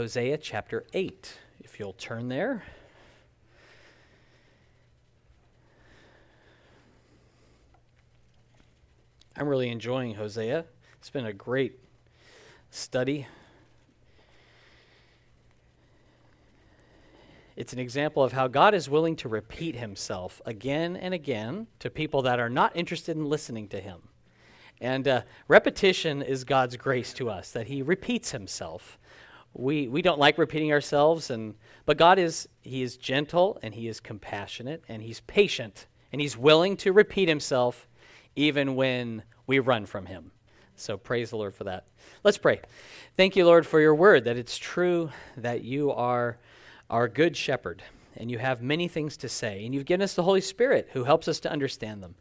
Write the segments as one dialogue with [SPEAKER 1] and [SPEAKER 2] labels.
[SPEAKER 1] Hosea chapter 8. If you'll turn there. I'm really enjoying Hosea. It's been a great study. It's an example of how God is willing to repeat himself again and again to people that are not interested in listening to him. And uh, repetition is God's grace to us, that he repeats himself. We, we don't like repeating ourselves, and, but God is, he is gentle and he is compassionate and he's patient and he's willing to repeat himself even when we run from him. So praise the Lord for that. Let's pray. Thank you, Lord, for your word, that it's true that you are our good shepherd, and you have many things to say, and you've given us the Holy Spirit who helps us to understand them.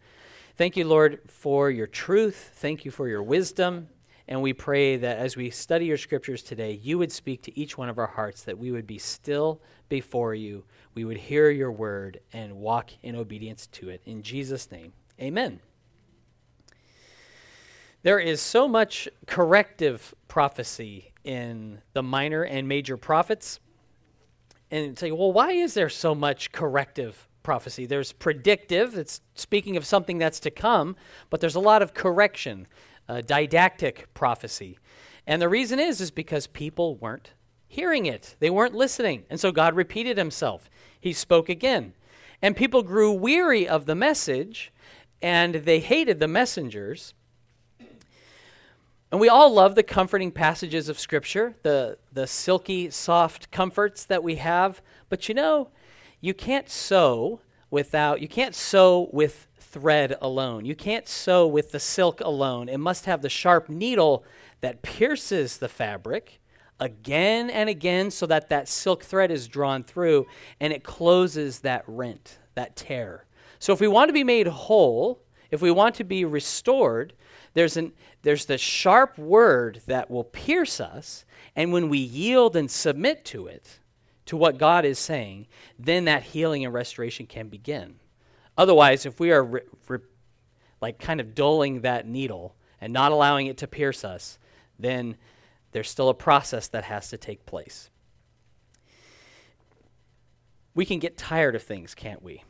[SPEAKER 1] Thank you, Lord, for your truth. Thank you for your wisdom. And we pray that as we study your scriptures today, you would speak to each one of our hearts, that we would be still before you. We would hear your word and walk in obedience to it. In Jesus' name, amen. There is so much corrective prophecy in the minor and major prophets and say, well, why is there so much corrective prophecy? There's predictive, it's speaking of something that's to come, but there's a lot of correction, uh, didactic prophecy. And the reason is, is because people weren't hearing it. They weren't listening. And so God repeated himself. He spoke again. And people grew weary of the message, and they hated the messengers. And we all love the comforting passages of Scripture, the, the silky, soft comforts that we have. But you know, you can't sew without, you can't sew with thread alone. You can't sew with the silk alone. It must have the sharp needle that pierces the fabric again and again so that that silk thread is drawn through and it closes that rent, that tear. So if we want to be made whole, if we want to be restored, there's, an, there's the sharp word that will pierce us, and when we yield and submit to it, to what God is saying, then that healing and restoration can begin. Otherwise, if we are re- re- like kind of dulling that needle and not allowing it to pierce us, then there's still a process that has to take place. We can get tired of things, can't we?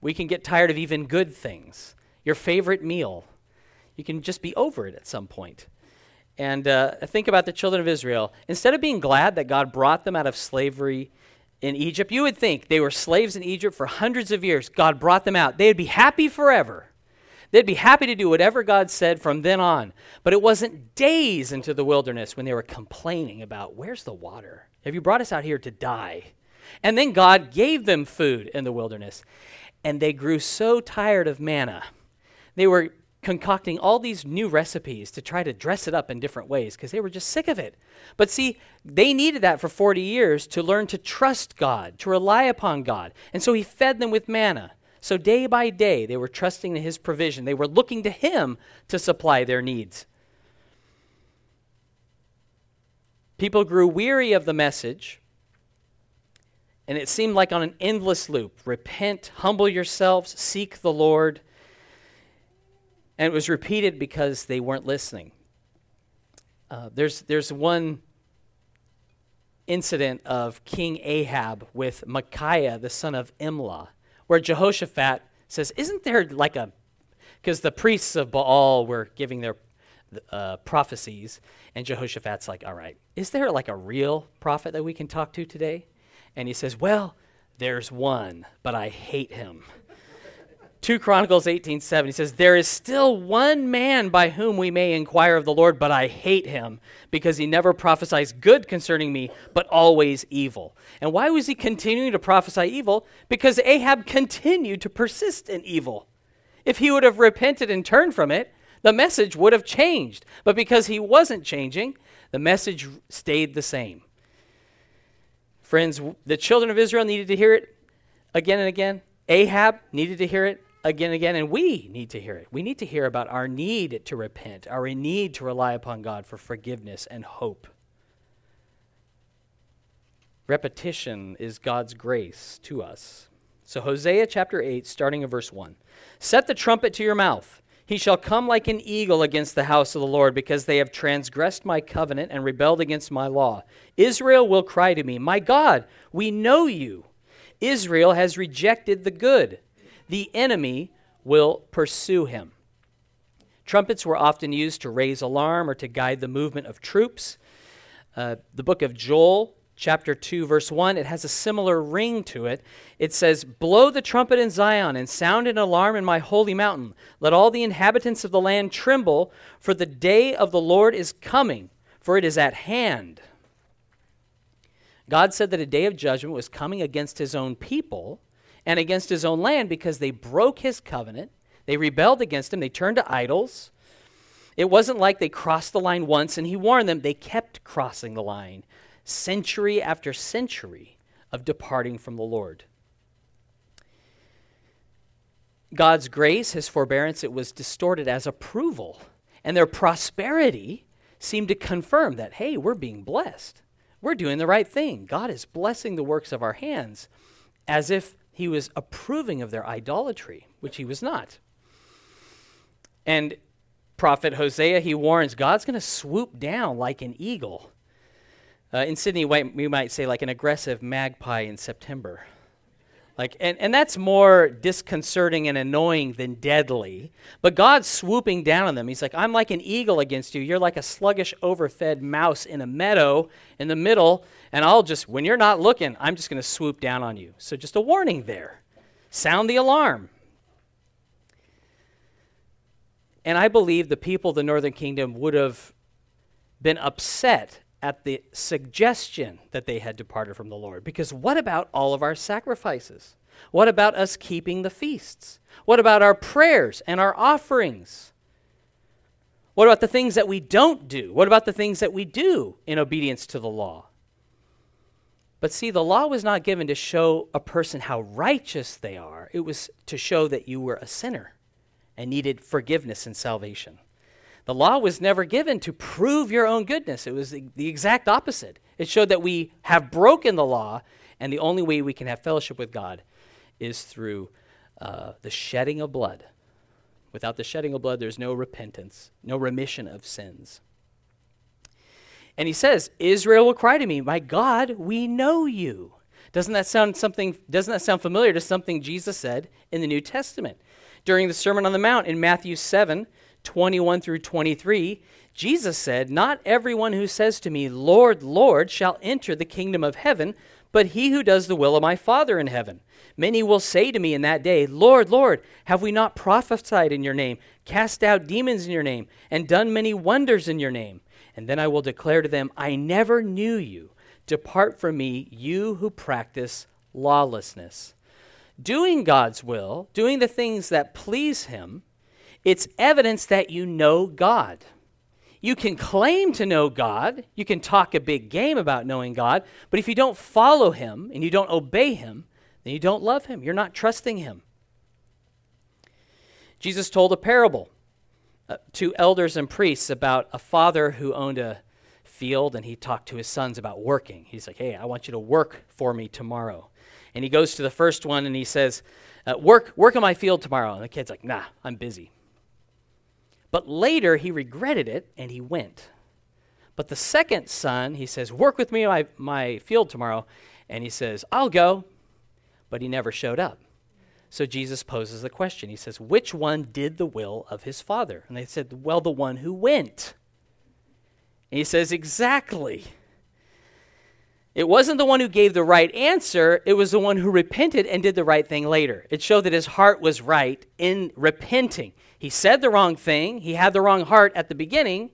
[SPEAKER 1] We can get tired of even good things. Your favorite meal, you can just be over it at some point. And uh, think about the children of Israel. Instead of being glad that God brought them out of slavery in Egypt, you would think they were slaves in Egypt for hundreds of years. God brought them out. They'd be happy forever. They'd be happy to do whatever God said from then on. But it wasn't days into the wilderness when they were complaining about, Where's the water? Have you brought us out here to die? And then God gave them food in the wilderness. And they grew so tired of manna. They were concocting all these new recipes to try to dress it up in different ways because they were just sick of it. But see, they needed that for 40 years to learn to trust God, to rely upon God. And so he fed them with manna. So day by day, they were trusting in his provision. They were looking to him to supply their needs. People grew weary of the message, and it seemed like on an endless loop repent, humble yourselves, seek the Lord and it was repeated because they weren't listening. Uh, there's, there's one incident of King Ahab with Micaiah, the son of Imlah, where Jehoshaphat says, Isn't there like a. Because the priests of Baal were giving their uh, prophecies, and Jehoshaphat's like, All right, is there like a real prophet that we can talk to today? And he says, Well, there's one, but I hate him. 2 Chronicles 18:7 he says there is still one man by whom we may inquire of the Lord but I hate him because he never prophesies good concerning me but always evil. And why was he continuing to prophesy evil? Because Ahab continued to persist in evil. If he would have repented and turned from it, the message would have changed. But because he wasn't changing, the message stayed the same. Friends, the children of Israel needed to hear it again and again. Ahab needed to hear it again and again, and we need to hear it. We need to hear about our need to repent, our need to rely upon God for forgiveness and hope. Repetition is God's grace to us. So, Hosea chapter 8, starting in verse 1. Set the trumpet to your mouth. He shall come like an eagle against the house of the Lord, because they have transgressed my covenant and rebelled against my law. Israel will cry to me, My God, we know you. Israel has rejected the good. The enemy will pursue him. Trumpets were often used to raise alarm or to guide the movement of troops. Uh, the book of Joel chapter 2, verse 1, it has a similar ring to it. It says, Blow the trumpet in Zion and sound an alarm in my holy mountain. Let all the inhabitants of the land tremble, for the day of the Lord is coming, for it is at hand. God said that a day of judgment was coming against his own people and against his own land because they broke his covenant, they rebelled against him, they turned to idols. It wasn't like they crossed the line once and he warned them, they kept crossing the line century after century of departing from the Lord. God's grace, his forbearance, it was distorted as approval. And their prosperity seemed to confirm that, hey, we're being blessed. We're doing the right thing. God is blessing the works of our hands as if he was approving of their idolatry, which he was not. And prophet Hosea, he warns God's going to swoop down like an eagle uh, in Sydney, we might say like an aggressive magpie in September. Like, and, and that's more disconcerting and annoying than deadly. But God's swooping down on them. He's like, I'm like an eagle against you. You're like a sluggish, overfed mouse in a meadow in the middle. And I'll just, when you're not looking, I'm just going to swoop down on you. So just a warning there. Sound the alarm. And I believe the people of the northern kingdom would have been upset at the suggestion that they had departed from the Lord. Because what about all of our sacrifices? What about us keeping the feasts? What about our prayers and our offerings? What about the things that we don't do? What about the things that we do in obedience to the law? But see, the law was not given to show a person how righteous they are, it was to show that you were a sinner and needed forgiveness and salvation. The law was never given to prove your own goodness, it was the, exact opposite. It showed that we have broken the law, and the only way we can have fellowship with God is through uh, the shedding of blood. Without the shedding of blood, there's no repentance, no remission of sins. And he says, Israel will cry to me, My God, we know you. Doesn't that sound something doesn't that sound familiar to something Jesus said in the New Testament? During the Sermon on the Mount in Matthew 7, 21 through 23, Jesus said, Not everyone who says to me, Lord, Lord, shall enter the kingdom of heaven, but he who does the will of my Father in heaven. Many will say to me in that day, Lord, Lord, have we not prophesied in your name, cast out demons in your name, and done many wonders in your name? And then I will declare to them, I never knew you. Depart from me, you who practice lawlessness. Doing God's will, doing the things that please him, it's evidence that you know God. You can claim to know God, you can talk a big game about knowing God, but if you don't follow Him and you don't obey Him, then you don't love Him. You're not trusting Him. Jesus told a parable uh, to elders and priests about a father who owned a field and he talked to his sons about working. He's like, Hey, I want you to work for me tomorrow. And he goes to the first one and he says, uh, work, work on my field tomorrow. And the kid's like, Nah, I'm busy. But later he regretted it and he went. But the second son, he says, Work with me my, my field tomorrow. And he says, I'll go. But he never showed up. So Jesus poses the question. He says, Which one did the will of his father? And they said, Well, the one who went. And he says, Exactly. It wasn't the one who gave the right answer, it was the one who repented and did the right thing later. It showed that his heart was right in repenting. He said the wrong thing, he had the wrong heart at the beginning.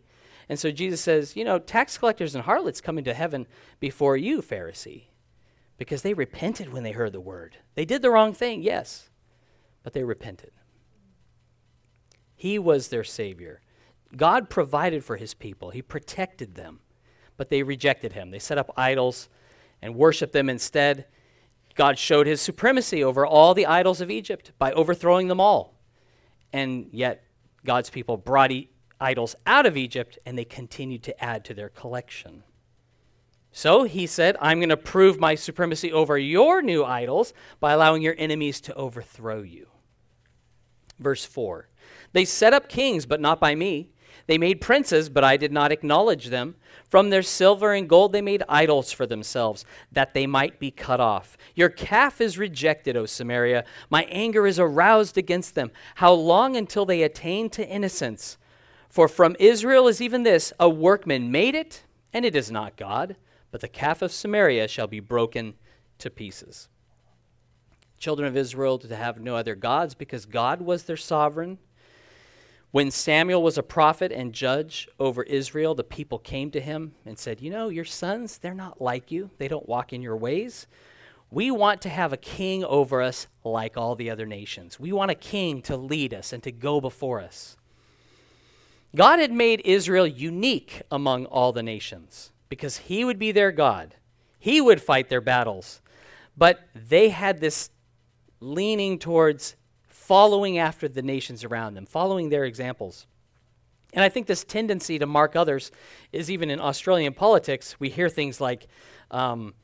[SPEAKER 1] And so Jesus says, You know, tax collectors and harlots come into heaven before you, Pharisee, because they repented when they heard the word. They did the wrong thing, yes, but they repented. He was their Savior. God provided for his people, He protected them, but they rejected Him. They set up idols and worshiped them instead. God showed His supremacy over all the idols of Egypt by overthrowing them all. And yet, God's people brought e- idols out of Egypt and they continued to add to their collection. So he said, I'm going to prove my supremacy over your new idols by allowing your enemies to overthrow you. Verse 4 They set up kings, but not by me. They made princes, but I did not acknowledge them. From their silver and gold they made idols for themselves, that they might be cut off. Your calf is rejected, O Samaria. My anger is aroused against them. How long until they attain to innocence? For from Israel is even this a workman made it, and it is not God, but the calf of Samaria shall be broken to pieces. Children of Israel to have no other gods because God was their sovereign when Samuel was a prophet and judge over Israel, the people came to him and said, You know, your sons, they're not like you. They don't walk in your ways. We want to have a king over us like all the other nations. We want a king to lead us and to go before us. God had made Israel unique among all the nations because he would be their God. He would fight their battles. But they had this leaning towards following after the nations around them, following their examples. And I think this tendency to mark others is even in Australian politics. We hear things like, um,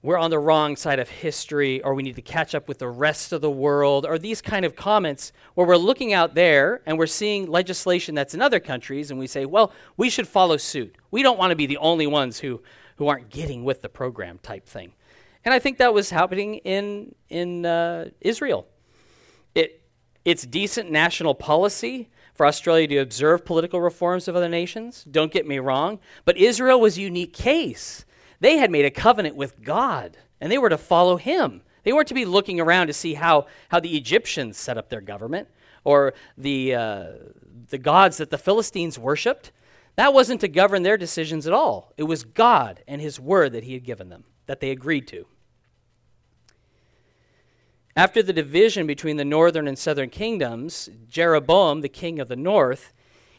[SPEAKER 1] we're on the wrong side of history, or we need to catch up with the rest of the world, or these kind of comments where we're looking out there and we're seeing legislation that's in other countries, and we say, well, we should follow suit. We don't want to be the only ones who, who aren't getting with the program type thing. And I think that was happening in, in uh, Israel it's decent national policy for Australia to observe political reforms of other nations. Don't get me wrong. But Israel was a unique case. They had made a covenant with God, and they were to follow him. They weren't to be looking around to see how, how the Egyptians set up their government or the, uh, the gods that the Philistines worshiped. That wasn't to govern their decisions at all. It was God and his word that he had given them, that they agreed to. After the division between the northern and southern kingdoms, Jeroboam, the king of the north,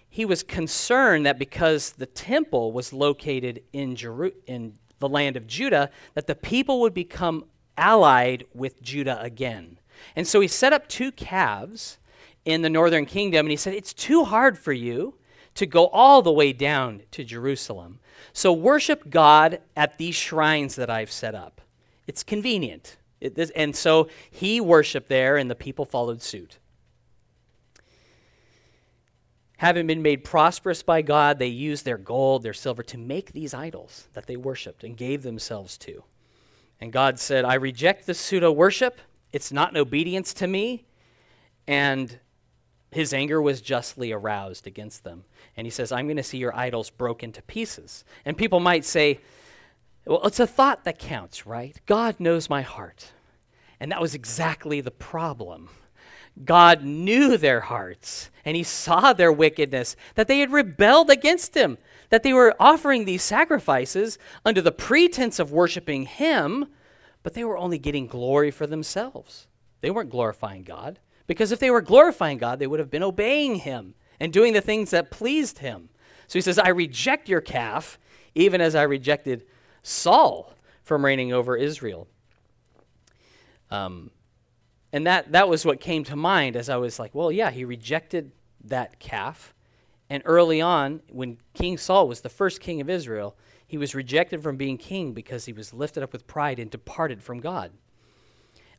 [SPEAKER 1] he was concerned that because the temple was located in, Jeru- in the land of Judah, that the people would become allied with Judah again. And so he set up two calves in the northern kingdom, and he said, It's too hard for you to go all the way down to Jerusalem. So worship God at these shrines that I've set up. It's convenient. It, this, and so he worshiped there, and the people followed suit. Having been made prosperous by God, they used their gold, their silver to make these idols that they worshiped and gave themselves to. And God said, I reject this pseudo worship. It's not an obedience to me. And his anger was justly aroused against them. And he says, I'm going to see your idols broken to pieces. And people might say, well, it's a thought that counts, right? God knows my heart. And that was exactly the problem. God knew their hearts, and He saw their wickedness, that they had rebelled against Him, that they were offering these sacrifices under the pretense of worshiping Him, but they were only getting glory for themselves. They weren't glorifying God, because if they were glorifying God, they would have been obeying Him and doing the things that pleased Him. So He says, I reject your calf, even as I rejected Saul from reigning over Israel. Um, and that, that was what came to mind as I was like, well, yeah, he rejected that calf. And early on, when King Saul was the first king of Israel, he was rejected from being king because he was lifted up with pride and departed from God.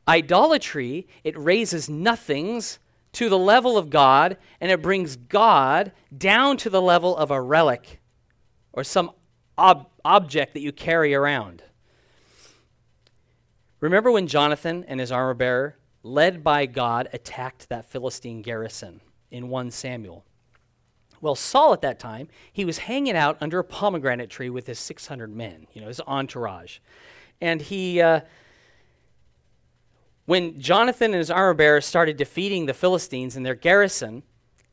[SPEAKER 1] Idolatry, it raises nothings to the level of God, and it brings God down to the level of a relic or some ob- object that you carry around. Remember when Jonathan and his armor bearer, led by God, attacked that Philistine garrison in 1 Samuel? Well, Saul at that time, he was hanging out under a pomegranate tree with his 600 men, you know, his entourage. And he, uh, when Jonathan and his armor bearer started defeating the Philistines in their garrison,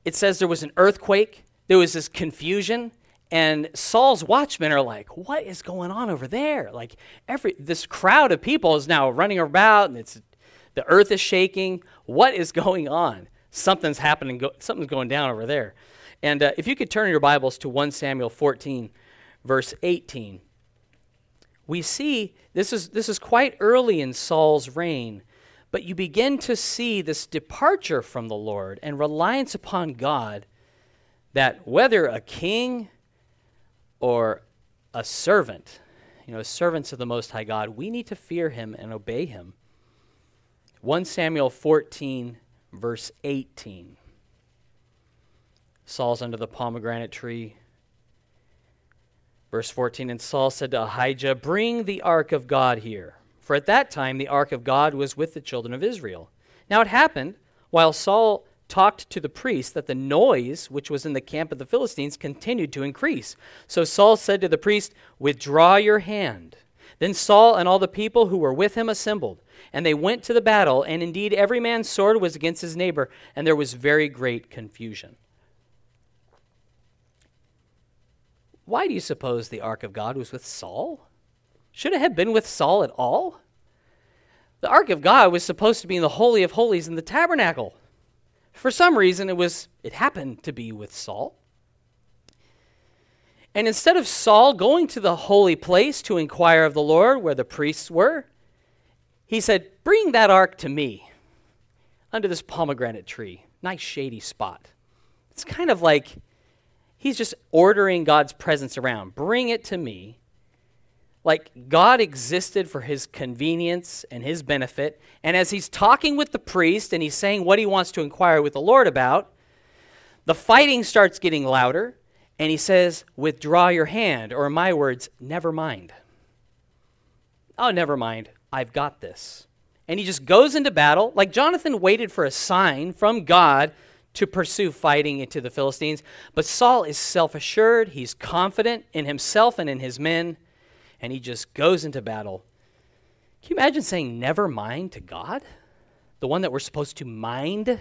[SPEAKER 1] it says there was an earthquake, there was this confusion, and Saul's watchmen are like, "What is going on over there?" Like every this crowd of people is now running about, and it's the earth is shaking. What is going on? Something's happening. Go, something's going down over there. And uh, if you could turn your Bibles to 1 Samuel 14, verse 18, we see this is this is quite early in Saul's reign, but you begin to see this departure from the Lord and reliance upon God. That whether a king or a servant, you know, servants of the Most High God, we need to fear him and obey him. 1 Samuel 14, verse 18. Saul's under the pomegranate tree. Verse 14 And Saul said to Ahijah, Bring the ark of God here. For at that time the ark of God was with the children of Israel. Now it happened, while Saul talked to the priest, that the noise which was in the camp of the Philistines continued to increase. So Saul said to the priest, Withdraw your hand. Then Saul and all the people who were with him assembled, and they went to the battle, and indeed every man's sword was against his neighbor, and there was very great confusion. Why do you suppose the ark of God was with Saul? Should it have been with Saul at all? The ark of God was supposed to be in the holy of holies in the tabernacle. For some reason it was it happened to be with Saul. And instead of Saul going to the holy place to inquire of the Lord where the priests were, he said, "Bring that ark to me under this pomegranate tree. Nice shady spot." It's kind of like he's just ordering God's presence around. Bring it to me like God existed for his convenience and his benefit. And as he's talking with the priest and he's saying what he wants to inquire with the Lord about, the fighting starts getting louder. And he says, Withdraw your hand, or in my words, never mind. Oh, never mind. I've got this. And he just goes into battle. Like Jonathan waited for a sign from God to pursue fighting into the Philistines. But Saul is self assured, he's confident in himself and in his men and he just goes into battle. Can you imagine saying never mind to God? The one that we're supposed to mind?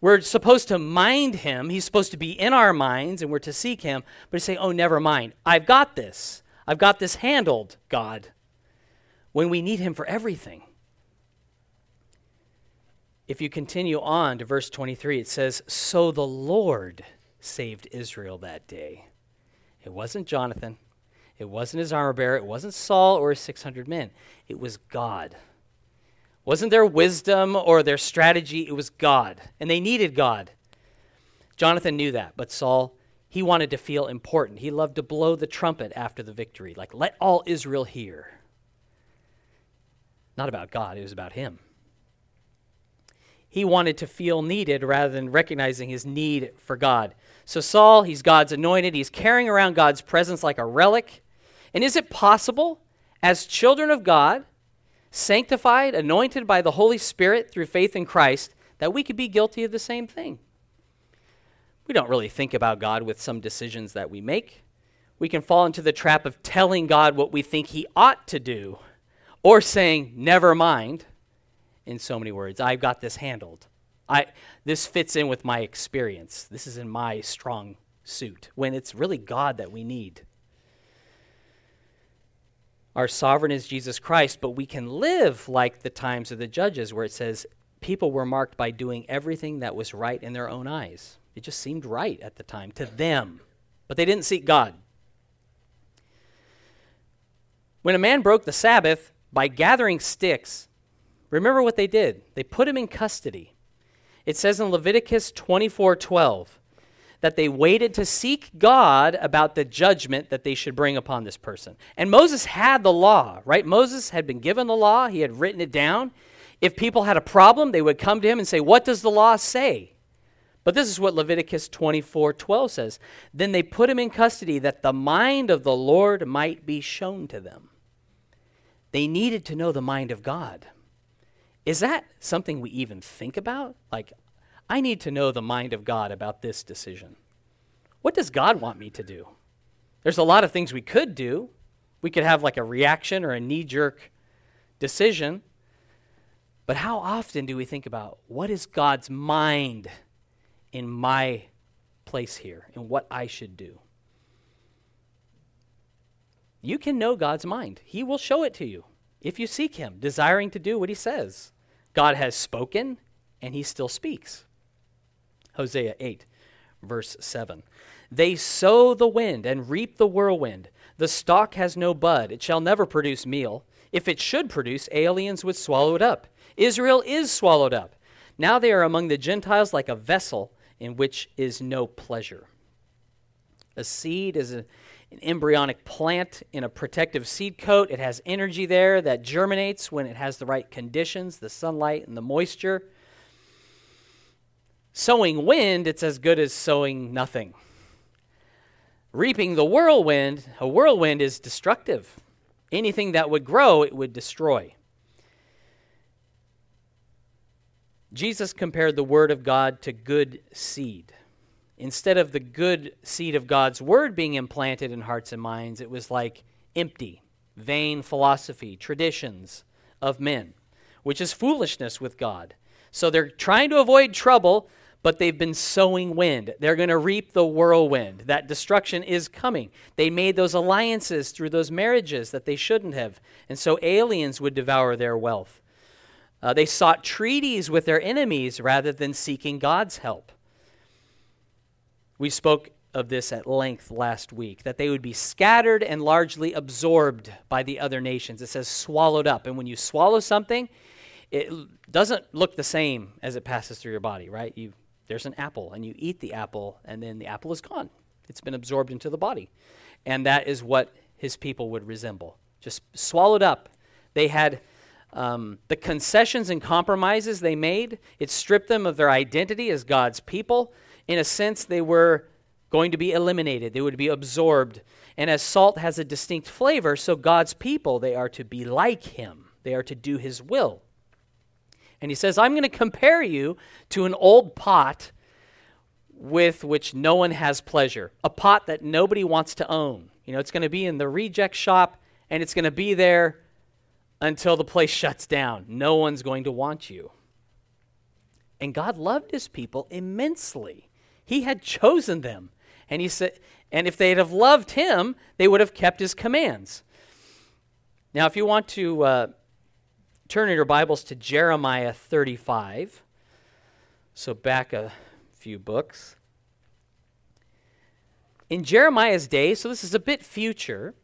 [SPEAKER 1] We're supposed to mind him. He's supposed to be in our minds and we're to seek him. But to say, oh, never mind. I've got this. I've got this handled, God, when we need him for everything. If you continue on to verse 23, it says, So the Lord saved Israel that day. It wasn't Jonathan, it wasn't his armor bearer, it wasn't Saul or his 600 men. It was God. Wasn't their wisdom or their strategy, it was God. And they needed God. Jonathan knew that, but Saul, he wanted to feel important. He loved to blow the trumpet after the victory, like, let all Israel hear. Not about God, it was about him. He wanted to feel needed rather than recognizing his need for God. So, Saul, he's God's anointed. He's carrying around God's presence like a relic. And is it possible, as children of God, sanctified, anointed by the Holy Spirit through faith in Christ, that we could be guilty of the same thing? We don't really think about God with some decisions that we make. We can fall into the trap of telling God what we think He ought to do, or saying, never mind, in so many words. I've got this handled. I, this fits in with my experience. This is in my strong suit, when it's really God that we need. Our sovereign is Jesus Christ, but we can live like the times of the judges where it says people were marked by doing everything that was right in their own eyes. It just seemed right at the time to them, but they didn't seek God. When a man broke the Sabbath by gathering sticks, remember what they did? They put him in custody. It says in Leviticus 24 12, that they waited to seek God about the judgment that they should bring upon this person. And Moses had the law, right? Moses had been given the law, he had written it down. If people had a problem, they would come to him and say, What does the law say? But this is what Leviticus 24 12 says. Then they put him in custody that the mind of the Lord might be shown to them. They needed to know the mind of God. Is that something we even think about? Like, I need to know the mind of God about this decision. What does God want me to do? There's a lot of things we could do. We could have like a reaction or a knee jerk decision. But how often do we think about what is God's mind in my place here and what I should do? You can know God's mind, He will show it to you if you seek Him, desiring to do what He says. God has spoken, and He still speaks. Hosea 8, verse 7. They sow the wind and reap the whirlwind. The stalk has no bud, it shall never produce meal. If it should produce, aliens would swallow it up. Israel is swallowed up. Now they are among the Gentiles like a vessel in which is no pleasure. A seed is a, an embryonic plant in a protective seed coat. It has energy there that germinates when it has the right conditions, the sunlight and the moisture. Sowing wind, it's as good as sowing nothing. Reaping the whirlwind, a whirlwind is destructive. Anything that would grow, it would destroy. Jesus compared the Word of God to good seed. Instead of the good seed of God's Word being implanted in hearts and minds, it was like empty, vain philosophy, traditions of men, which is foolishness with God. So they're trying to avoid trouble, but they've been sowing wind. They're going to reap the whirlwind. That destruction is coming. They made those alliances through those marriages that they shouldn't have. And so aliens would devour their wealth. Uh, they sought treaties with their enemies rather than seeking God's help. We spoke of this at length last week that they would be scattered and largely absorbed by the other nations. It says swallowed up. And when you swallow something, it doesn't look the same as it passes through your body, right? You, there's an apple, and you eat the apple, and then the apple is gone. It's been absorbed into the body. And that is what his people would resemble. Just swallowed up. They had um, the concessions and compromises they made, it stripped them of their identity as God's people. In a sense, they were going to be eliminated, they would be absorbed. And as salt has a distinct flavor, so God's people, they are to be like him, they are to do his will. And he says, I'm going to compare you to an old pot with which no one has pleasure, a pot that nobody wants to own. You know, it's going to be in the reject shop and it's going to be there until the place shuts down. No one's going to want you. And God loved his people immensely. He had chosen them. And he said and if they'd have loved him, they would have kept his commands. Now, if you want to uh, turn in your Bibles to Jeremiah 35, so back a few books. In Jeremiah's day, so this is a bit future,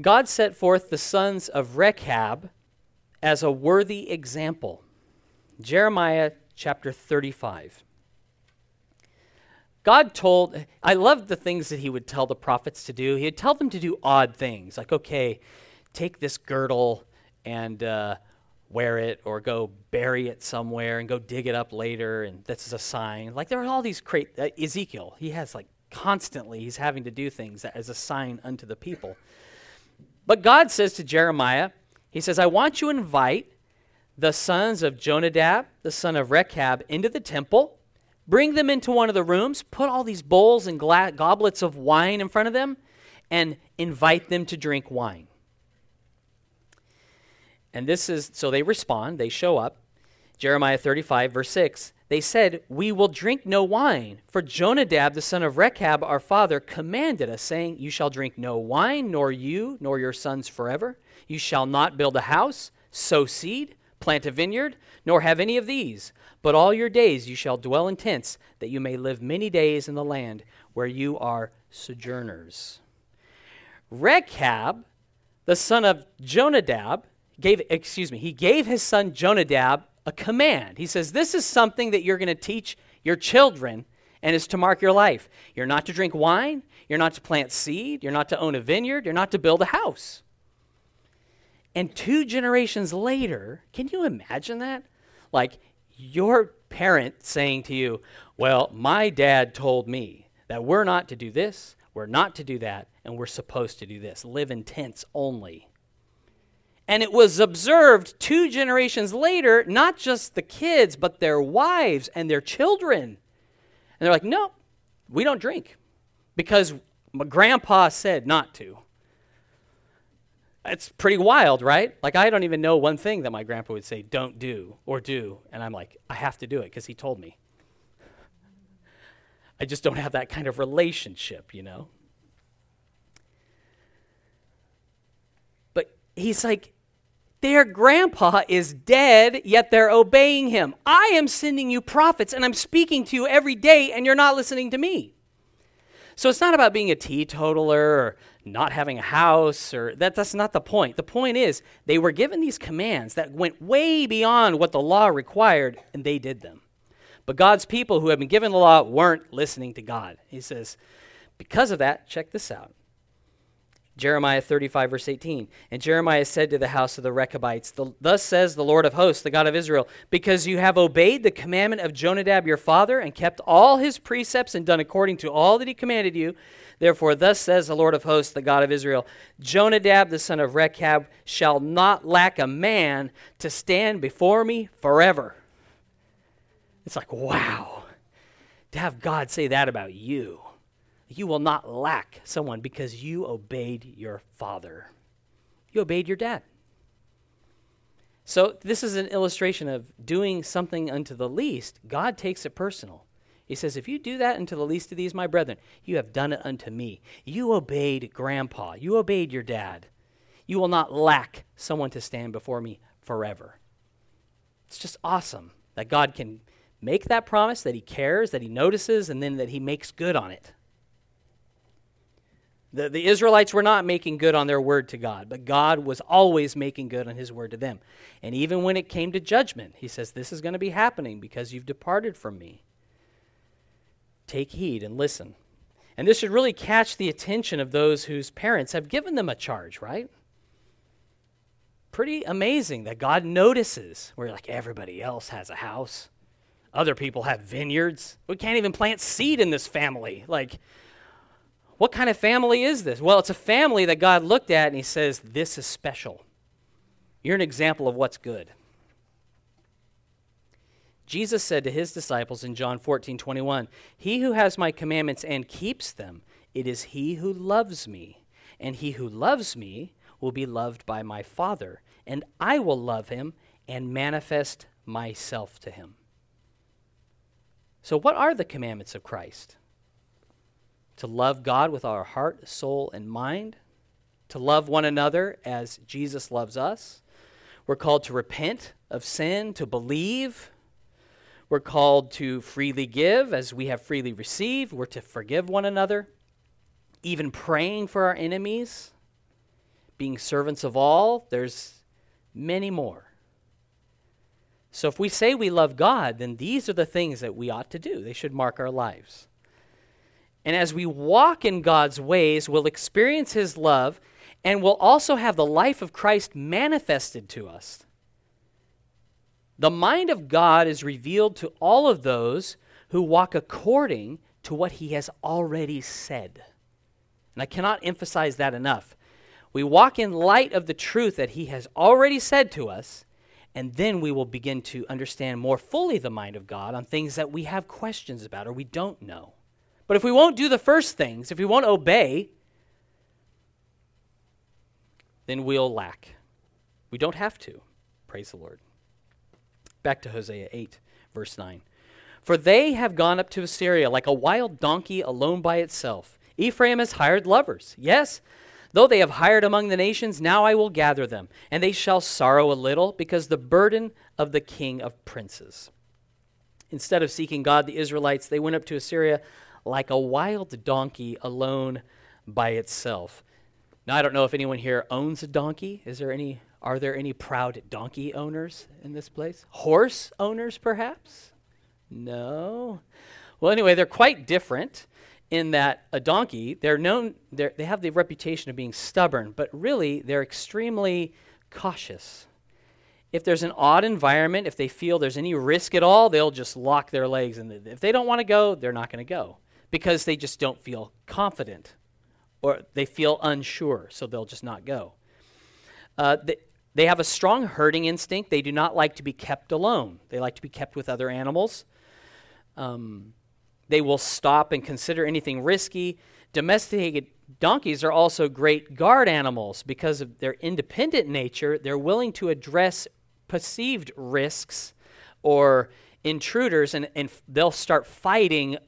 [SPEAKER 1] God set forth the sons of Rechab as a worthy example. Jeremiah chapter 35. God told, I loved the things that he would tell the prophets to do. He would tell them to do odd things, like, okay, take this girdle and uh, wear it, or go bury it somewhere and go dig it up later, and this is a sign. Like, there are all these great, uh, Ezekiel, he has like constantly, he's having to do things as a sign unto the people. But God says to Jeremiah, He says, I want you to invite the sons of Jonadab, the son of Rechab, into the temple. Bring them into one of the rooms, put all these bowls and gla- goblets of wine in front of them, and invite them to drink wine. And this is so they respond, they show up. Jeremiah 35, verse 6 they said, We will drink no wine, for Jonadab the son of Rechab our father commanded us, saying, You shall drink no wine, nor you, nor your sons forever. You shall not build a house, sow seed, plant a vineyard, nor have any of these. But all your days you shall dwell in tents, that you may live many days in the land where you are sojourners. Rechab, the son of Jonadab, gave, excuse me, he gave his son Jonadab a command. He says, This is something that you're going to teach your children and is to mark your life. You're not to drink wine, you're not to plant seed, you're not to own a vineyard, you're not to build a house. And two generations later, can you imagine that? Like your parent saying to you, Well, my dad told me that we're not to do this, we're not to do that, and we're supposed to do this. Live in tents only. And it was observed two generations later, not just the kids, but their wives and their children. And they're like, no, we don't drink because my grandpa said not to. It's pretty wild, right? Like, I don't even know one thing that my grandpa would say, don't do or do. And I'm like, I have to do it because he told me. I just don't have that kind of relationship, you know? But he's like, their grandpa is dead, yet they're obeying him. I am sending you prophets and I'm speaking to you every day, and you're not listening to me. So it's not about being a teetotaler or not having a house or that that's not the point. The point is they were given these commands that went way beyond what the law required and they did them. But God's people who had been given the law weren't listening to God. He says, because of that, check this out. Jeremiah 35, verse 18. And Jeremiah said to the house of the Rechabites, Thus says the Lord of hosts, the God of Israel, because you have obeyed the commandment of Jonadab your father, and kept all his precepts, and done according to all that he commanded you. Therefore, thus says the Lord of hosts, the God of Israel Jonadab the son of Rechab shall not lack a man to stand before me forever. It's like, wow, to have God say that about you. You will not lack someone because you obeyed your father. You obeyed your dad. So, this is an illustration of doing something unto the least. God takes it personal. He says, If you do that unto the least of these, my brethren, you have done it unto me. You obeyed grandpa. You obeyed your dad. You will not lack someone to stand before me forever. It's just awesome that God can make that promise, that He cares, that He notices, and then that He makes good on it. The, the Israelites were not making good on their word to God, but God was always making good on his word to them. And even when it came to judgment, he says, This is going to be happening because you've departed from me. Take heed and listen. And this should really catch the attention of those whose parents have given them a charge, right? Pretty amazing that God notices where, like, everybody else has a house. Other people have vineyards. We can't even plant seed in this family. Like, what kind of family is this? Well, it's a family that God looked at and He says, This is special. You're an example of what's good. Jesus said to his disciples in John 14, 21, He who has my commandments and keeps them, it is he who loves me. And he who loves me will be loved by my Father, and I will love him and manifest myself to him. So, what are the commandments of Christ? To love God with our heart, soul, and mind, to love one another as Jesus loves us. We're called to repent of sin, to believe. We're called to freely give as we have freely received. We're to forgive one another, even praying for our enemies, being servants of all. There's many more. So if we say we love God, then these are the things that we ought to do. They should mark our lives. And as we walk in God's ways, we'll experience His love and we'll also have the life of Christ manifested to us. The mind of God is revealed to all of those who walk according to what He has already said. And I cannot emphasize that enough. We walk in light of the truth that He has already said to us, and then we will begin to understand more fully the mind of God on things that we have questions about or we don't know. But if we won't do the first things, if we won't obey, then we'll lack. We don't have to. Praise the Lord. Back to Hosea 8, verse 9. For they have gone up to Assyria like a wild donkey alone by itself. Ephraim has hired lovers. Yes, though they have hired among the nations, now I will gather them, and they shall sorrow a little because the burden of the king of princes. Instead of seeking God, the Israelites, they went up to Assyria like a wild donkey alone by itself. Now, I don't know if anyone here owns a donkey. Is there any, are there any proud donkey owners in this place? Horse owners, perhaps? No. Well, anyway, they're quite different in that a donkey, they're known, they're, they have the reputation of being stubborn, but really they're extremely cautious. If there's an odd environment, if they feel there's any risk at all, they'll just lock their legs. And if they don't want to go, they're not going to go because they just don't feel confident or they feel unsure, so they'll just not go. Uh, they, they have a strong herding instinct. They do not like to be kept alone, they like to be kept with other animals. Um, they will stop and consider anything risky. Domesticated donkeys are also great guard animals because of their independent nature. They're willing to address perceived risks or intruders, and, and they'll start fighting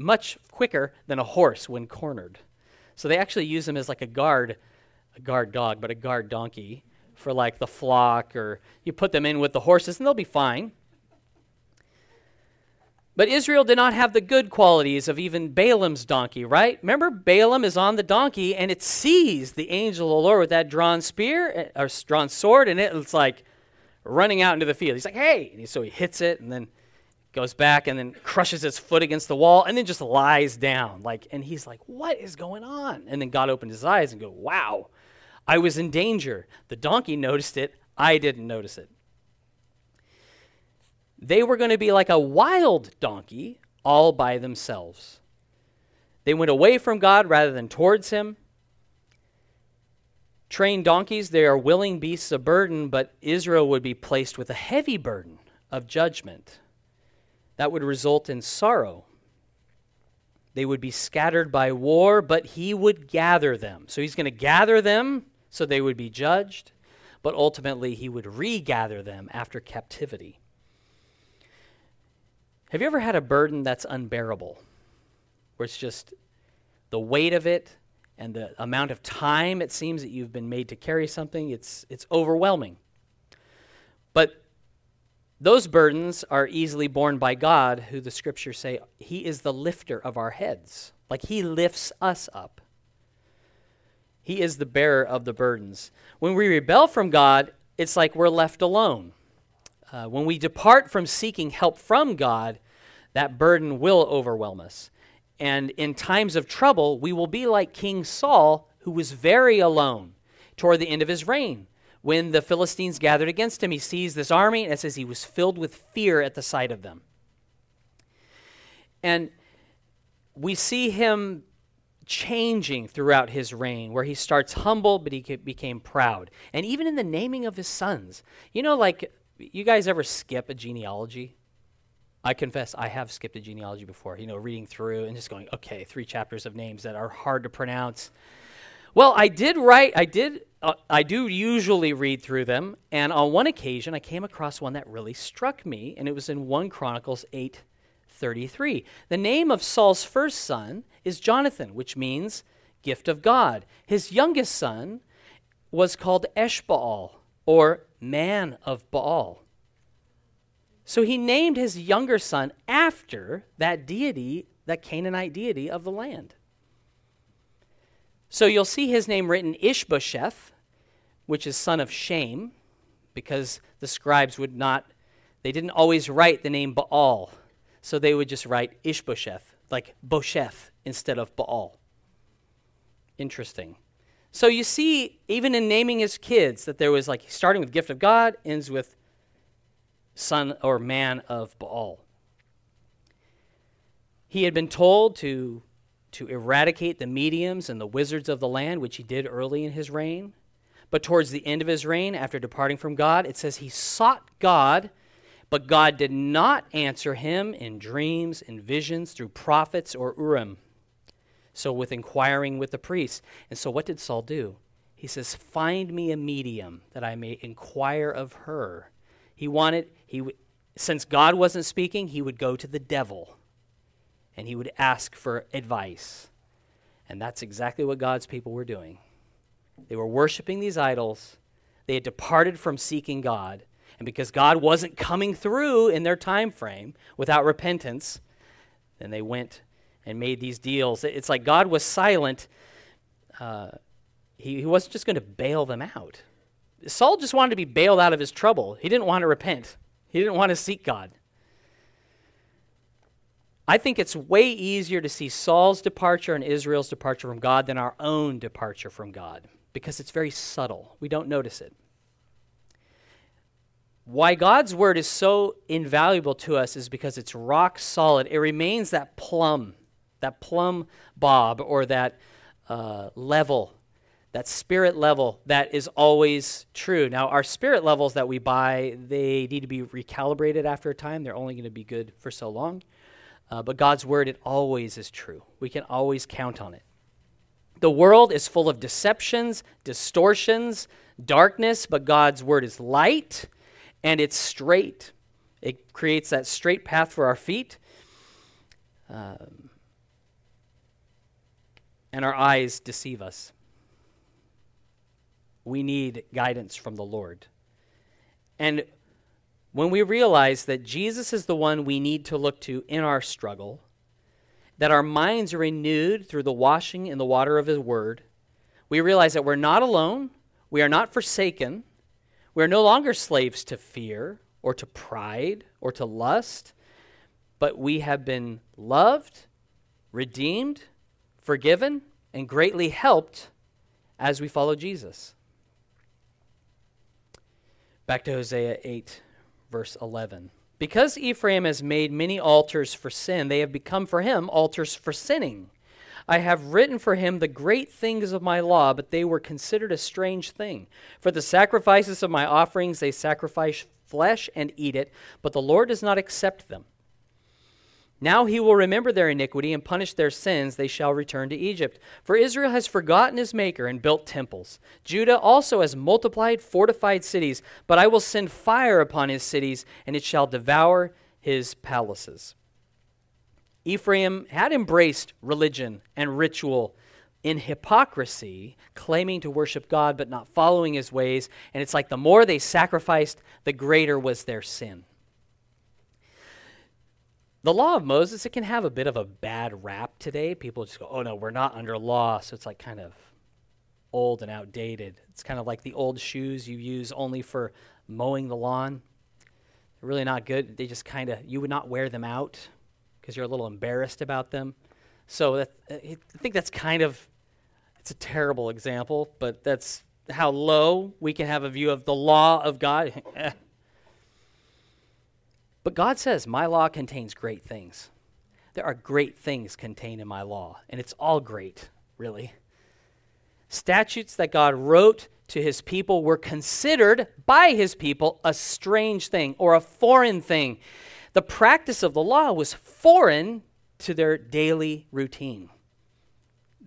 [SPEAKER 1] much quicker than a horse when cornered. So they actually use them as like a guard, a guard dog, but a guard donkey for like the flock, or you put them in with the horses and they'll be fine. But Israel did not have the good qualities of even Balaam's donkey, right? Remember, Balaam is on the donkey and it sees the angel of the Lord with that drawn spear eh, or drawn sword, and it's like running out into the field. He's like, hey! And so he hits it, and then goes back and then crushes his foot against the wall and then just lies down like and he's like what is going on? And then god opened his eyes and go wow i was in danger. The donkey noticed it. I didn't notice it. They were going to be like a wild donkey all by themselves. They went away from god rather than towards him. Trained donkeys they are willing beasts of burden but israel would be placed with a heavy burden of judgment that would result in sorrow. They would be scattered by war, but he would gather them. So he's going to gather them so they would be judged, but ultimately he would regather them after captivity. Have you ever had a burden that's unbearable? Where it's just the weight of it and the amount of time it seems that you've been made to carry something, it's, it's overwhelming. But those burdens are easily borne by God, who the scriptures say He is the lifter of our heads. Like He lifts us up. He is the bearer of the burdens. When we rebel from God, it's like we're left alone. Uh, when we depart from seeking help from God, that burden will overwhelm us. And in times of trouble, we will be like King Saul, who was very alone toward the end of his reign when the Philistines gathered against him. He sees this army, and it says he was filled with fear at the sight of them. And we see him changing throughout his reign, where he starts humble, but he became proud. And even in the naming of his sons, you know, like, you guys ever skip a genealogy? I confess I have skipped a genealogy before, you know, reading through and just going, okay, three chapters of names that are hard to pronounce. Well, I did write, I did uh, I do usually read through them, and on one occasion I came across one that really struck me, and it was in 1 Chronicles 8:33. The name of Saul's first son is Jonathan, which means gift of God. His youngest son was called Eshbaal, or man of Baal. So he named his younger son after that deity, that Canaanite deity of the land. So you'll see his name written Ishbosheth, which is son of shame, because the scribes would not, they didn't always write the name Baal. So they would just write Ishbosheth, like Bosheth instead of Baal. Interesting. So you see, even in naming his kids, that there was like starting with gift of God, ends with son or man of Baal. He had been told to to eradicate the mediums and the wizards of the land, which he did early in his reign. But towards the end of his reign, after departing from God, it says he sought God, but God did not answer him in dreams and visions through prophets or Urim. So, with inquiring with the priests. And so, what did Saul do? He says, Find me a medium that I may inquire of her. He wanted, he, since God wasn't speaking, he would go to the devil and he would ask for advice. And that's exactly what God's people were doing. They were worshiping these idols. They had departed from seeking God. And because God wasn't coming through in their time frame without repentance, then they went and made these deals. It's like God was silent. Uh, he, he wasn't just going to bail them out. Saul just wanted to be bailed out of his trouble. He didn't want to repent, he didn't want to seek God. I think it's way easier to see Saul's departure and Israel's departure from God than our own departure from God because it's very subtle. We don't notice it. Why God's word is so invaluable to us is because it's rock solid. It remains that plumb, that plumb bob, or that uh, level, that spirit level that is always true. Now, our spirit levels that we buy, they need to be recalibrated after a time. They're only going to be good for so long. Uh, but God's word, it always is true. We can always count on it. The world is full of deceptions, distortions, darkness, but God's word is light and it's straight. It creates that straight path for our feet. Um, and our eyes deceive us. We need guidance from the Lord. And when we realize that Jesus is the one we need to look to in our struggle, that our minds are renewed through the washing in the water of His Word, we realize that we're not alone, we are not forsaken, we are no longer slaves to fear or to pride or to lust, but we have been loved, redeemed, forgiven, and greatly helped as we follow Jesus. Back to Hosea 8, verse 11. Because Ephraim has made many altars for sin, they have become for him altars for sinning. I have written for him the great things of my law, but they were considered a strange thing. For the sacrifices of my offerings they sacrifice flesh and eat it, but the Lord does not accept them. Now he will remember their iniquity and punish their sins. They shall return to Egypt. For Israel has forgotten his Maker and built temples. Judah also has multiplied fortified cities, but I will send fire upon his cities, and it shall devour his palaces. Ephraim had embraced religion and ritual in hypocrisy, claiming to worship God but not following his ways. And it's like the more they sacrificed, the greater was their sin. The law of Moses, it can have a bit of a bad rap today. People just go, oh no, we're not under law. So it's like kind of old and outdated. It's kind of like the old shoes you use only for mowing the lawn. They're really not good. They just kind of, you would not wear them out because you're a little embarrassed about them. So that, I think that's kind of, it's a terrible example, but that's how low we can have a view of the law of God. But God says, My law contains great things. There are great things contained in my law, and it's all great, really. Statutes that God wrote to his people were considered by his people a strange thing or a foreign thing. The practice of the law was foreign to their daily routine.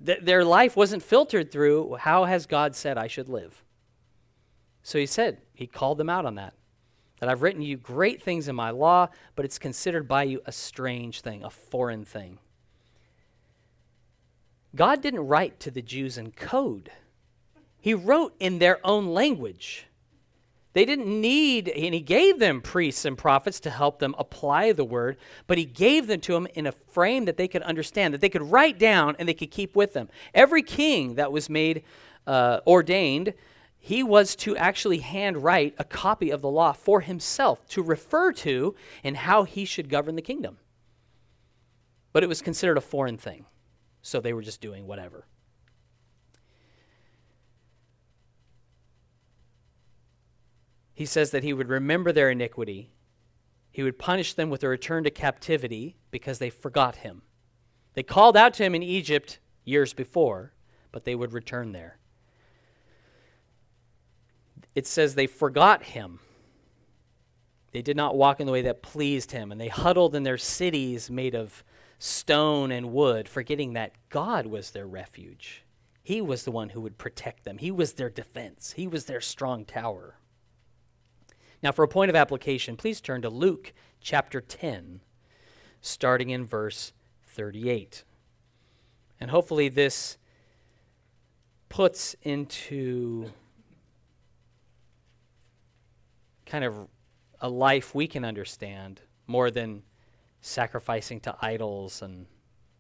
[SPEAKER 1] Th- their life wasn't filtered through how has God said I should live. So he said, he called them out on that that I've written you great things in my law, but it's considered by you a strange thing, a foreign thing. God didn't write to the Jews in code, He wrote in their own language. They didn't need, and He gave them priests and prophets to help them apply the word, but He gave them to them in a frame that they could understand, that they could write down and they could keep with them. Every king that was made uh, ordained he was to actually handwrite a copy of the law for himself to refer to in how he should govern the kingdom. But it was considered a foreign thing, so they were just doing whatever. He says that he would remember their iniquity. He would punish them with a return to captivity because they forgot him. They called out to him in Egypt years before, but they would return there it says they forgot him. They did not walk in the way that pleased him, and they huddled in their cities made of stone and wood, forgetting that God was their refuge. He was the one who would protect them, He was their defense, He was their strong tower. Now, for a point of application, please turn to Luke chapter 10, starting in verse 38. And hopefully, this puts into kind of a life we can understand more than sacrificing to idols and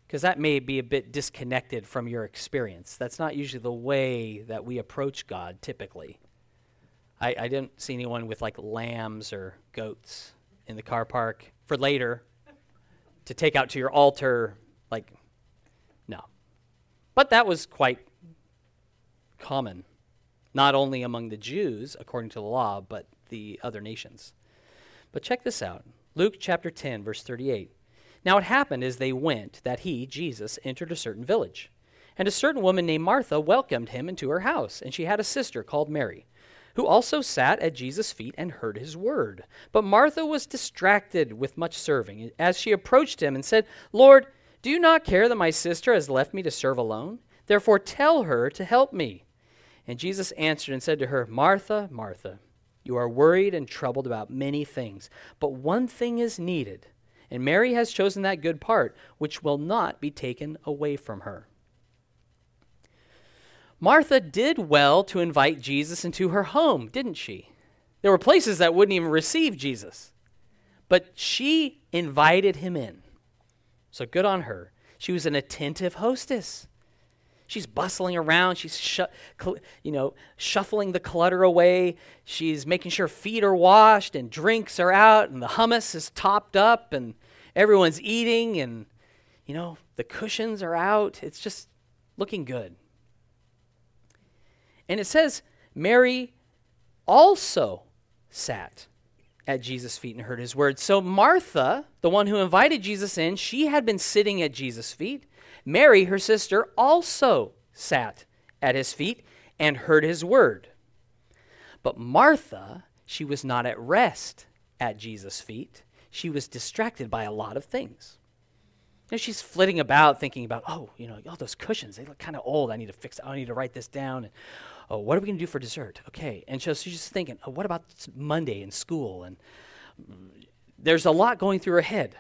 [SPEAKER 1] because that may be a bit disconnected from your experience. That's not usually the way that we approach God typically. I, I didn't see anyone with like lambs or goats in the car park for later to take out to your altar. Like, no. But that was quite common, not only among the Jews, according to the law, but the other nations. But check this out Luke chapter 10, verse 38. Now it happened as they went that he, Jesus, entered a certain village. And a certain woman named Martha welcomed him into her house, and she had a sister called Mary, who also sat at Jesus' feet and heard his word. But Martha was distracted with much serving, as she approached him and said, Lord, do you not care that my sister has left me to serve alone? Therefore tell her to help me. And Jesus answered and said to her, Martha, Martha, you are worried and troubled about many things, but one thing is needed, and Mary has chosen that good part, which will not be taken away from her. Martha did well to invite Jesus into her home, didn't she? There were places that wouldn't even receive Jesus, but she invited him in. So good on her. She was an attentive hostess. She's bustling around. She's, shu- you know, shuffling the clutter away. She's making sure feet are washed and drinks are out and the hummus is topped up and, everyone's eating and, you know, the cushions are out. It's just looking good. And it says, Mary also sat at Jesus' feet and heard his words. So Martha, the one who invited Jesus in, she had been sitting at Jesus' feet. Mary, her sister, also sat at his feet and heard his word. But Martha, she was not at rest at Jesus' feet. She was distracted by a lot of things. And she's flitting about thinking about, oh, you know, all those cushions, they look kind of old. I need to fix. I need to write this down. And, oh, what are we going to do for dessert? Okay. And so she's just thinking, oh, what about Monday in school? And mm, there's a lot going through her head.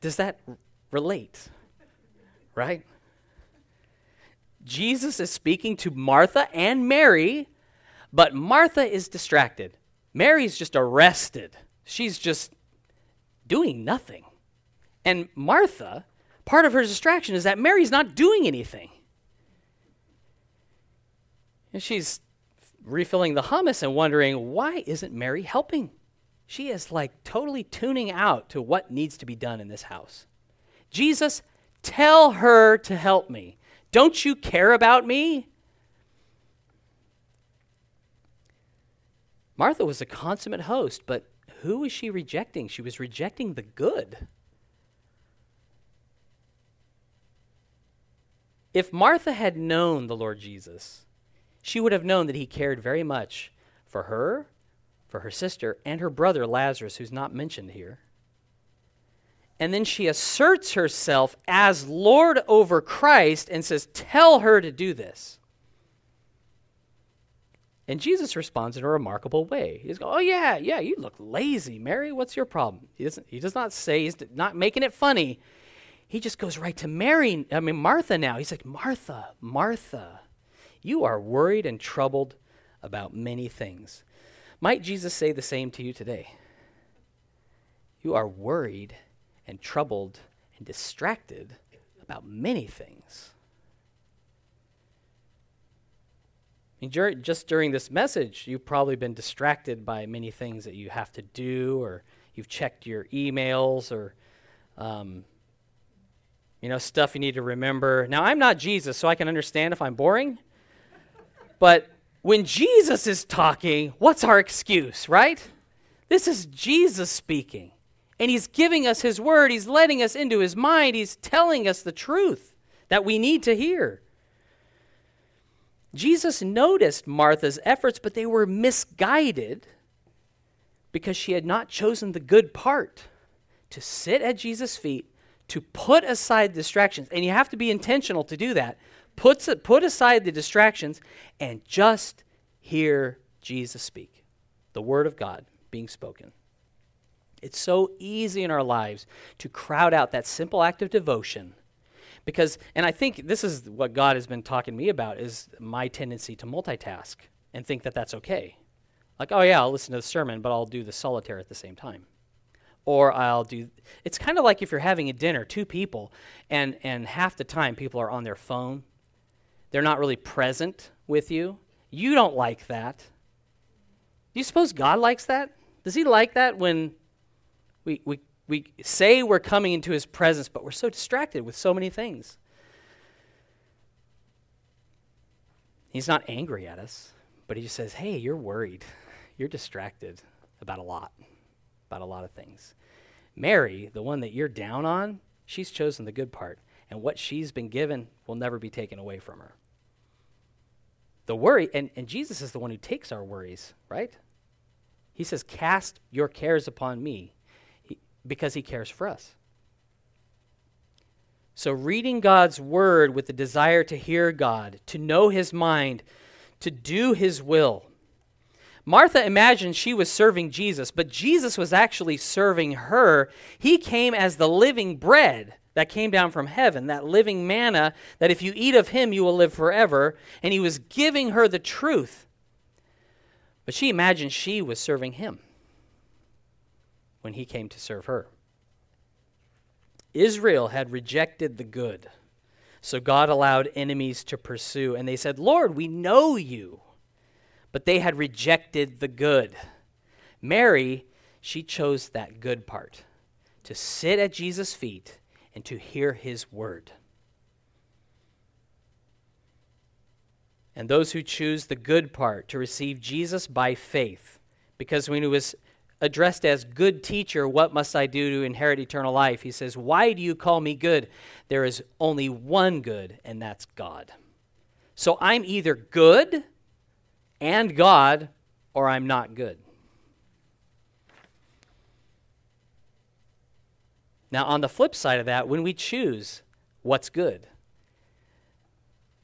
[SPEAKER 1] Does that relate? Right? Jesus is speaking to Martha and Mary, but Martha is distracted. Mary's just arrested. She's just doing nothing. And Martha, part of her distraction is that Mary's not doing anything. And she's refilling the hummus and wondering, why isn't Mary helping? She is like totally tuning out to what needs to be done in this house. Jesus, tell her to help me. Don't you care about me? Martha was a consummate host, but who was she rejecting? She was rejecting the good. If Martha had known the Lord Jesus, she would have known that he cared very much for her, for her sister, and her brother Lazarus, who's not mentioned here. And then she asserts herself as Lord over Christ and says, Tell her to do this. And Jesus responds in a remarkable way. He's going, Oh, yeah, yeah, you look lazy, Mary. What's your problem? He, doesn't, he does not say, he's not making it funny. He just goes right to Mary, I mean, Martha now. He's like, Martha, Martha, you are worried and troubled about many things. Might Jesus say the same to you today? You are worried and troubled and distracted about many things. I mean, just during this message, you've probably been distracted by many things that you have to do, or you've checked your emails, or um, you know stuff you need to remember. Now, I'm not Jesus, so I can understand if I'm boring. but when Jesus is talking, what's our excuse, right? This is Jesus speaking, and He's giving us His word. He's letting us into His mind. He's telling us the truth that we need to hear. Jesus noticed Martha's efforts, but they were misguided because she had not chosen the good part to sit at Jesus' feet, to put aside distractions. And you have to be intentional to do that. Put, put aside the distractions and just hear Jesus speak, the Word of God being spoken. It's so easy in our lives to crowd out that simple act of devotion because, and I think this is what God has been talking to me about is my tendency to multitask and think that that's okay. Like, oh yeah, I'll listen to the sermon, but I'll do the solitaire at the same time. Or I'll do, it's kind of like if you're having a dinner, two people, and, and half the time people are on their phone. They're not really present with you. You don't like that. Do you suppose God likes that? Does he like that when we, we we say we're coming into his presence, but we're so distracted with so many things. He's not angry at us, but he just says, Hey, you're worried. You're distracted about a lot, about a lot of things. Mary, the one that you're down on, she's chosen the good part, and what she's been given will never be taken away from her. The worry, and, and Jesus is the one who takes our worries, right? He says, Cast your cares upon me because he cares for us. So, reading God's word with the desire to hear God, to know his mind, to do his will. Martha imagined she was serving Jesus, but Jesus was actually serving her. He came as the living bread that came down from heaven, that living manna, that if you eat of him, you will live forever. And he was giving her the truth. But she imagined she was serving him when he came to serve her. Israel had rejected the good, so God allowed enemies to pursue, and they said, Lord, we know you. But they had rejected the good. Mary, she chose that good part to sit at Jesus' feet and to hear his word. And those who choose the good part to receive Jesus by faith, because when he was addressed as good teacher, what must I do to inherit eternal life? He says, Why do you call me good? There is only one good, and that's God. So I'm either good and God, or I'm not good. Now, on the flip side of that, when we choose what's good,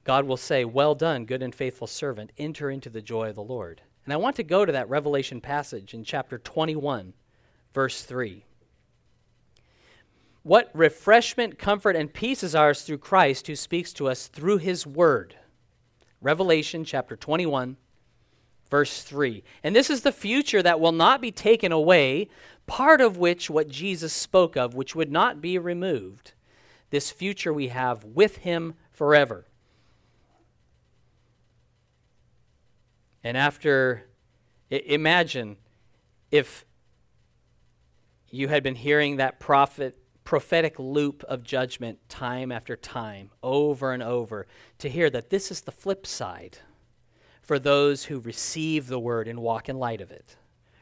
[SPEAKER 1] God will say, Well done, good and faithful servant, enter into the joy of the Lord. And I want to go to that Revelation passage in chapter 21, verse 3. What refreshment, comfort, and peace is ours through Christ who speaks to us through his word. Revelation chapter 21, verse 3. And this is the future that will not be taken away, part of which what Jesus spoke of, which would not be removed. This future we have with him forever. And after, imagine if you had been hearing that prophet, prophetic loop of judgment time after time, over and over, to hear that this is the flip side for those who receive the word and walk in light of it.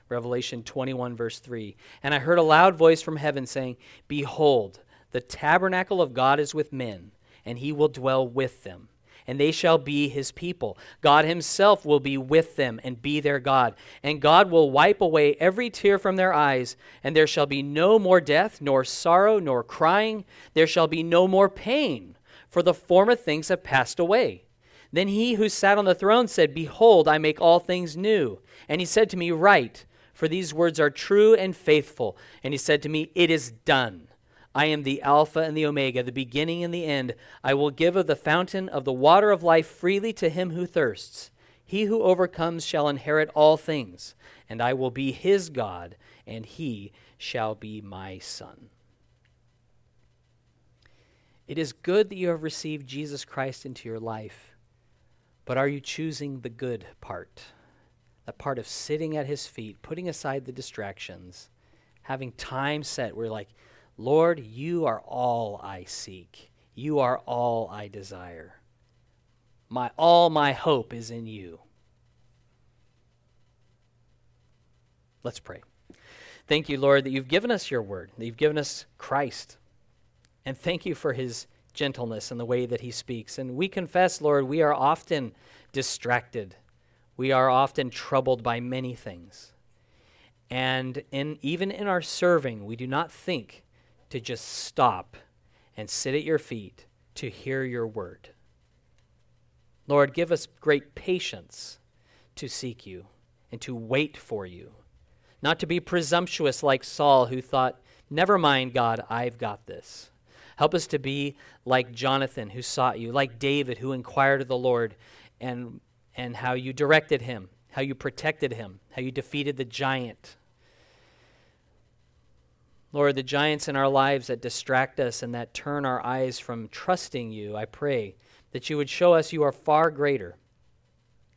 [SPEAKER 1] Revelation 21, verse 3. And I heard a loud voice from heaven saying, Behold, the tabernacle of God is with men, and he will dwell with them and they shall be his people. God himself will be with them and be their God. And God will wipe away every tear from their eyes, and there shall be no more death, nor sorrow, nor crying. There shall be no more pain, for the former things have passed away. Then he who sat on the throne said, Behold, I make all things new. And he said to me, Write, for these words are true and faithful. And he said to me, It is done. I am the Alpha and the Omega, the beginning and the end. I will give of the fountain of the water of life freely to him who thirsts. He who overcomes shall inherit all things, and I will be his God, and he shall be my son. It is good that you have received Jesus Christ into your life, but are you choosing the good part? The part of sitting at his feet, putting aside the distractions, having time set where, like, Lord, you are all I seek. You are all I desire. My all my hope is in you. Let's pray. Thank you, Lord, that you've given us your word, that you've given us Christ. And thank you for his gentleness and the way that he speaks. And we confess, Lord, we are often distracted. We are often troubled by many things. And in, even in our serving, we do not think to just stop and sit at your feet to hear your word. Lord, give us great patience to seek you and to wait for you, not to be presumptuous like Saul, who thought, Never mind, God, I've got this. Help us to be like Jonathan, who sought you, like David, who inquired of the Lord, and, and how you directed him, how you protected him, how you defeated the giant Lord, the giants in our lives that distract us and that turn our eyes from trusting you, I pray that you would show us you are far greater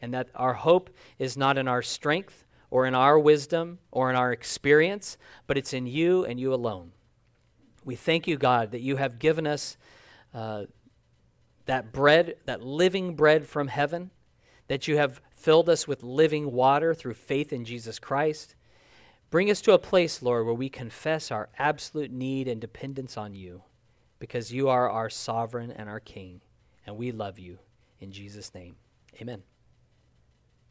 [SPEAKER 1] and that our hope is not in our strength or in our wisdom or in our experience, but it's in you and you alone. We thank you, God, that you have given us uh, that bread, that living bread from heaven, that you have filled us with living water through faith in Jesus Christ Bring us to a place, Lord, where we confess our absolute need and dependence on you because you are our sovereign and our king, and we love you. In Jesus' name, amen.